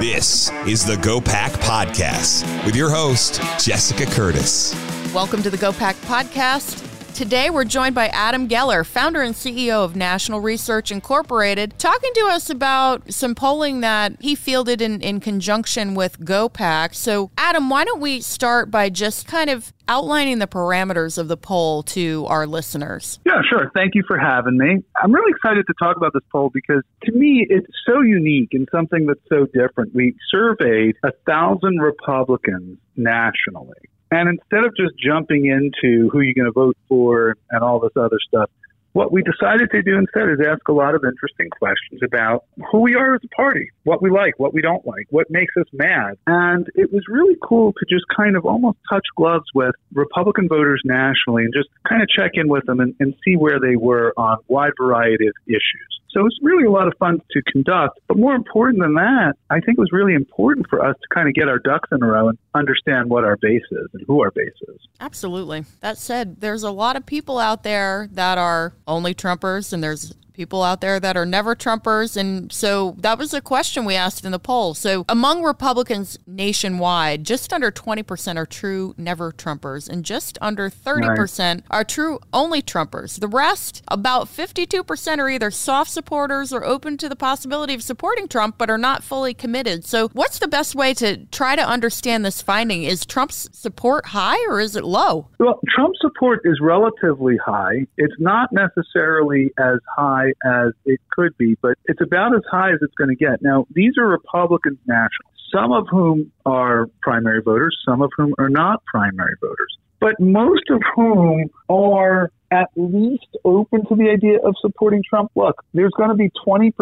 This is the GOPAC Podcast with your host, Jessica Curtis. Welcome to the GOPAC Podcast. Today, we're joined by Adam Geller, founder and CEO of National Research Incorporated, talking to us about some polling that he fielded in, in conjunction with GOPAC. So, Adam, why don't we start by just kind of outlining the parameters of the poll to our listeners? Yeah, sure. Thank you for having me. I'm really excited to talk about this poll because to me, it's so unique and something that's so different. We surveyed a thousand Republicans nationally and instead of just jumping into who you're going to vote for and all this other stuff, what we decided to do instead is ask a lot of interesting questions about who we are as a party, what we like, what we don't like, what makes us mad. And it was really cool to just kind of almost touch gloves with Republican voters nationally and just kind of check in with them and, and see where they were on a wide variety of issues. So it was really a lot of fun to conduct. But more important than that, I think it was really important for us to kind of get our ducks in a row and understand what our base is and who our base is. Absolutely. That said, there's a lot of people out there that are only Trumpers, and there's people out there that are never Trumpers. And so that was a question we asked in the poll. So among Republicans nationwide, just under 20% are true never Trumpers, and just under 30% right. are true only Trumpers. The rest, about 52%, are either soft supporters or open to the possibility of supporting Trump, but are not fully committed. So what's the best way to try to understand this finding? Is Trump's support high or is it low? Well, Trump's support is relatively high. It's not necessarily as high high as it could be, but it's about as high as it's going to get. Now, these are Republicans nationals, some of whom are primary voters, some of whom are not primary voters, but most of whom are at least open to the idea of supporting Trump. Look, there's going to be 20%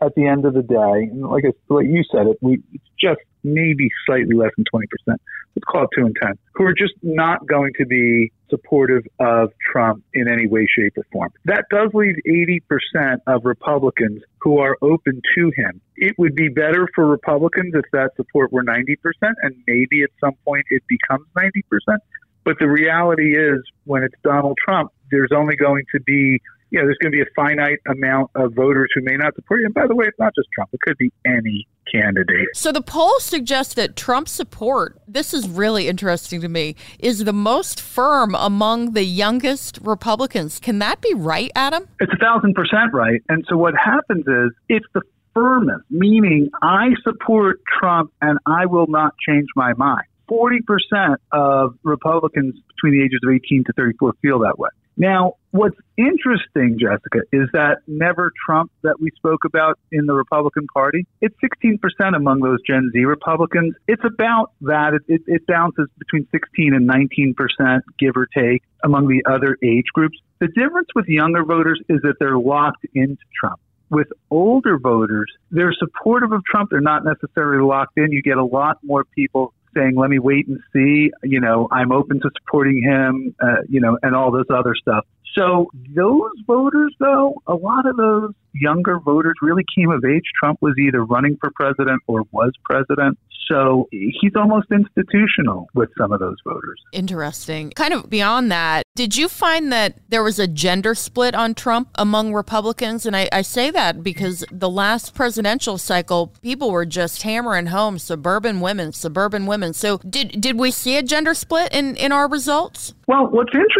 at the end of the day. And like, I, like you said, it, we, just maybe slightly less than 20%. Let's call it 2 and 10, who are just not going to be supportive of Trump in any way, shape, or form. That does leave 80% of Republicans who are open to him. It would be better for Republicans if that support were 90%, and maybe at some point it becomes 90%. But the reality is, when it's Donald Trump, there's only going to be you know, there's going to be a finite amount of voters who may not support you. And by the way, it's not just Trump; it could be any candidate. So the poll suggests that Trump's support, this is really interesting to me, is the most firm among the youngest Republicans. Can that be right, Adam? It's a thousand percent right. And so what happens is it's the firmest, meaning I support Trump and I will not change my mind. 40% of Republicans between the ages of 18 to 34 feel that way. Now, what's interesting, Jessica, is that never Trump that we spoke about in the Republican Party, it's 16% among those Gen Z Republicans. It's about that. It, it, it bounces between 16 and 19%, give or take, among the other age groups. The difference with younger voters is that they're locked into Trump with older voters, they're supportive of Trump. They're not necessarily locked in. You get a lot more people saying, let me wait and see, you know, I'm open to supporting him, uh, you know, and all this other stuff. So those voters, though, a lot of those younger voters really came of age. Trump was either running for president or was president. So he's almost institutional with some of those voters. Interesting. Kind of beyond that, did you find that there was a gender split on Trump among Republicans? And I, I say that because the last presidential cycle, people were just hammering home suburban women, suburban women. So did did we see a gender split in, in our results? Well, what's interesting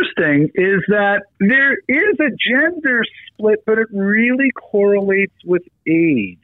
is that there is a gender split, but it really correlates with age.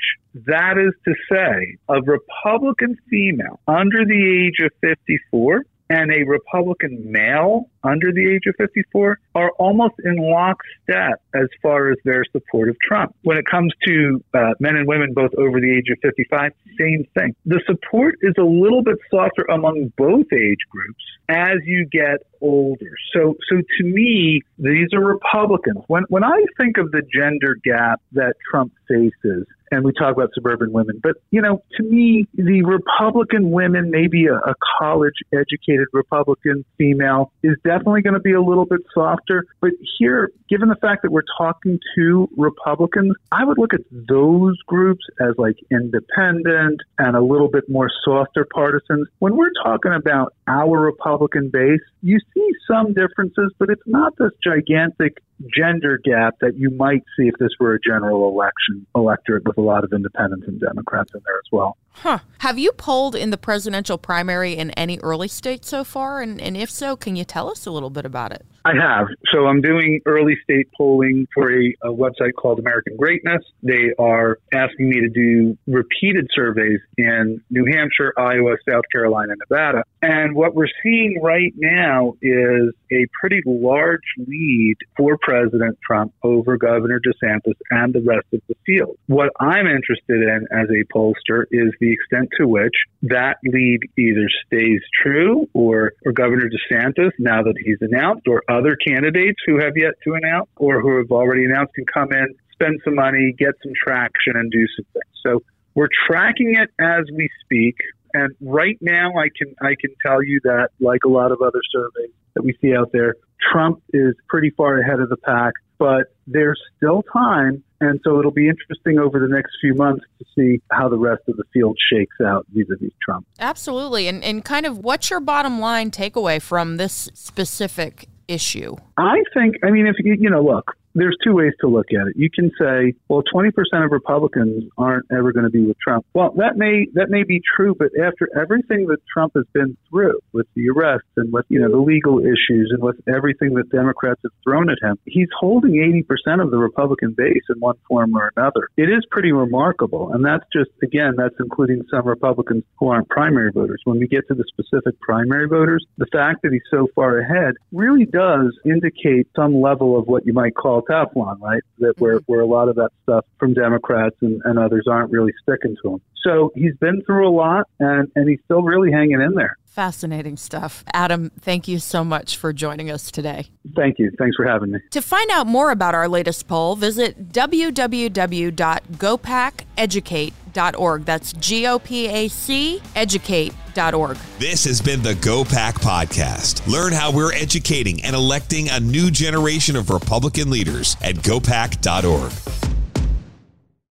That is to say, a Republican female under the age of 54 and a Republican male under the age of 54 are almost in lockstep as far as their support of Trump. When it comes to uh, men and women both over the age of 55, same thing. The support is a little bit softer among both age groups as you get older. So, so to me, these are Republicans. When when I think of the gender gap that Trump faces, and we talk about suburban women. But, you know, to me, the Republican women, maybe a, a college educated Republican female, is definitely going to be a little bit softer. But here, given the fact that we're talking to Republicans, I would look at those groups as like independent and a little bit more softer partisans. When we're talking about our Republican base, you see some differences, but it's not this gigantic gender gap that you might see if this were a general election electorate with a lot of independents and Democrats in there as well. Huh. Have you polled in the presidential primary in any early state so far? And, and if so, can you tell us a little bit about it? I have. So I'm doing early state polling for a, a, website called American Greatness. They are asking me to do repeated surveys in New Hampshire, Iowa, South Carolina, Nevada. And what we're seeing right now is a pretty large lead for President Trump over Governor DeSantis and the rest of the field. What I'm interested in as a pollster is the extent to which that lead either stays true or, or Governor DeSantis, now that he's announced, or other candidates who have yet to announce or who have already announced can come in, spend some money, get some traction, and do some things. So we're tracking it as we speak. And right now, I can I can tell you that, like a lot of other surveys that we see out there, Trump is pretty far ahead of the pack. But there's still time, and so it'll be interesting over the next few months to see how the rest of the field shakes out vis-a-vis Trump. Absolutely, and and kind of what's your bottom line takeaway from this specific issue? I think, I mean, if you, you know, look, there's two ways to look at it. You can say, well, 20% of Republicans aren't ever going to be with Trump. Well, that may that may be true, but after everything that Trump has been through with the arrests and with you know the legal issues and with everything that Democrats have thrown at him, he's holding 80% of the Republican base in one form or another. It is pretty remarkable, and that's just again that's including some Republicans who aren't primary voters. When we get to the specific primary voters, the fact that he's so far ahead really does indicate some level of what you might call Teflon, right? That where, mm-hmm. where a lot of that stuff from Democrats and, and others aren't really sticking to him. So he's been through a lot and, and he's still really hanging in there. Fascinating stuff. Adam, thank you so much for joining us today. Thank you. Thanks for having me. To find out more about our latest poll, visit www.gopaceducate.org. That's G O P A C educate.org. This has been the GOPAC podcast. Learn how we're educating and electing a new generation of Republican leaders at gopac.org.